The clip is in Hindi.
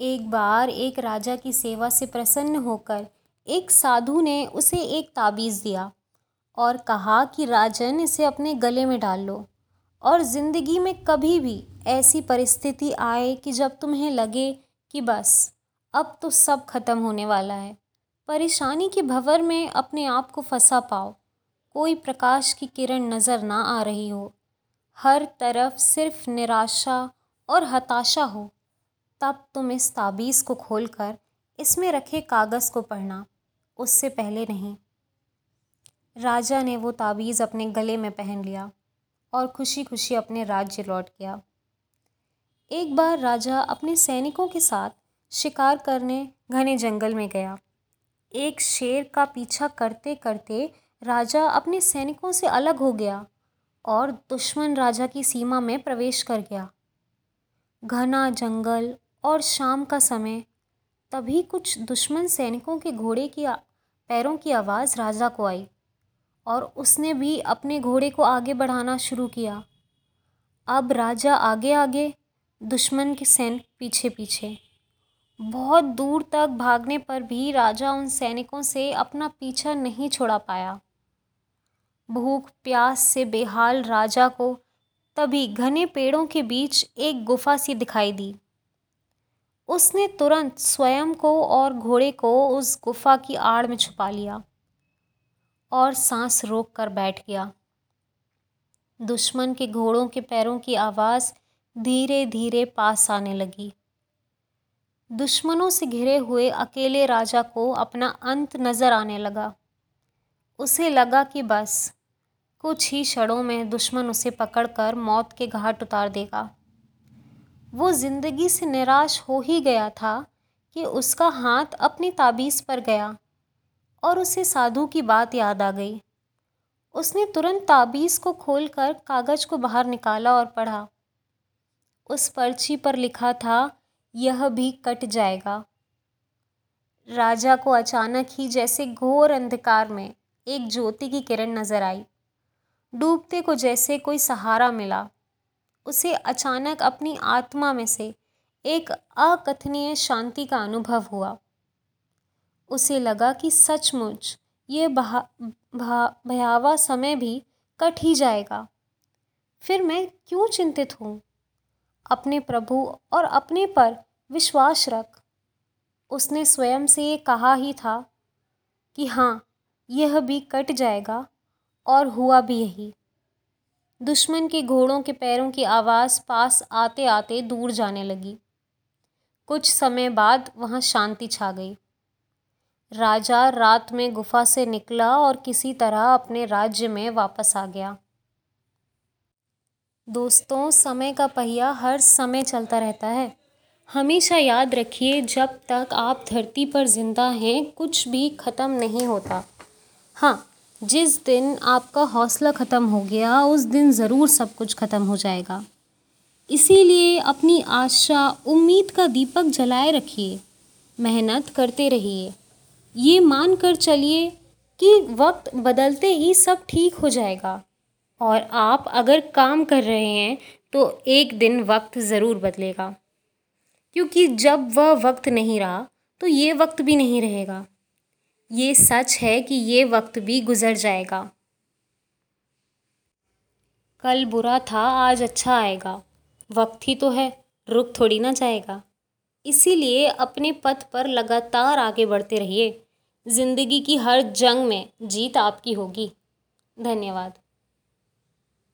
एक बार एक राजा की सेवा से प्रसन्न होकर एक साधु ने उसे एक ताबीज़ दिया और कहा कि, राजन, इसे अपने गले में डाल लो और ज़िंदगी में कभी भी ऐसी परिस्थिति आए कि जब तुम्हें लगे कि बस, अब तो सब खत्म होने वाला है। परेशानी के भंवर में अपने आप को फंसा पाओ। कोई प्रकाश की किरण नज़र ना आ रही हो। हर तरफ़ सिर्फ़ निराशा और हताशा हो। तब तुम इस ताबीज़ को खोलकर इसमें रखे कागज़ को पढ़ना, उससे पहले नहीं। राजा ने वो ताबीज़ अपने गले में पहन लिया और खुशी खुशी अपने राज्य लौट गया। एक बार राजा अपने सैनिकों के साथ शिकार करने घने जंगल में गया। एक शेर का पीछा करते करते राजा अपने सैनिकों से अलग हो गया और दुश्मन राजा की सीमा में प्रवेश कर गया। घना जंगल और शाम का समय। तभी कुछ दुश्मन सैनिकों के घोड़े की पैरों की आवाज़ राजा को आई और उसने भी अपने घोड़े को आगे बढ़ाना शुरू किया। अब राजा आगे आगे दुश्मन के सैनिक पीछे पीछे बहुत दूर तक भागने पर भी राजा उन सैनिकों से अपना पीछा नहीं छोड़ा पाया। भूख, प्यास से बेहाल राजा को तभी घने पेड़ों के बीच एक गुफा सी दिखाई दी। उसने तुरंत स्वयं को और घोड़े को उस गुफा की आड़ में छुपा लिया और सांस रोक कर बैठ गया। दुश्मन के घोड़ों के पैरों की आवाज़ धीरे धीरे पास आने लगी। दुश्मनों से घिरे हुए अकेले राजा को अपना अंत नज़र आने लगा। उसे लगा कि बस, कुछ ही क्षणों में दुश्मन उसे पकड़कर मौत के घाट उतार देगा। वो ज़िंदगी से निराश हो ही गया था कि उसका हाथ अपनी ताबीज़ पर गया और उसे साधु की बात याद आ गई। उसने तुरंत ताबीज़ को खोलकर कागज़ को बाहर निकाला और पढ़ा। उस पर्ची पर लिखा था, यह भी कट जाएगा। राजा को अचानक ही जैसे घोर अंधकार में एक ज्योति की किरण नज़र आई। डूबते को जैसे कोई सहारा मिला। उसे अचानक अपनी आत्मा में से एक अकथनीय शांति का अनुभव हुआ। उसे लगा कि सचमुच ये भयावह समय भी कट ही जाएगा। फिर मैं क्यों चिंतित हूँ? अपने प्रभु और अपने पर विश्वास रख। उसने स्वयं से ये कहा ही था कि हाँ यह भी कट जाएगा और हुआ भी यही। दुश्मन के घोड़ों के पैरों की आवाज़ पास आते आते दूर जाने लगी। कुछ समय बाद वहाँ शांति छा गई। राजा रात में गुफा से निकला और किसी तरह अपने राज्य में वापस आ गया। दोस्तों, समय का पहिया हर समय चलता रहता है। हमेशा याद रखिए, जब तक आप धरती पर ज़िंदा हैं, कुछ भी ख़त्म नहीं होता। हाँ जिस दिन आपका हौसला ख़त्म हो गया, उस दिन ज़रूर सब कुछ ख़त्म हो जाएगा। इसीलिए अपनी आशा, उम्मीद का दीपक जलाए रखिए, मेहनत करते रहिए। ये मान कर चलिए कि वक्त बदलते ही सब ठीक हो जाएगा। और आप अगर काम कर रहे हैं तो एक दिन वक्त ज़रूर बदलेगा। क्योंकि जब वह वक्त नहीं रहा तो ये वक्त भी नहीं रहेगा। ये सच है कि ये वक्त भी गुज़र जाएगा। कल बुरा था, आज अच्छा आएगा। वक्त ही तो है, रुक थोड़ी ना जाएगा। इसीलिए अपने पथ पर लगातार आगे बढ़ते रहिए। ज़िंदगी की हर जंग में जीत आपकी होगी। धन्यवाद।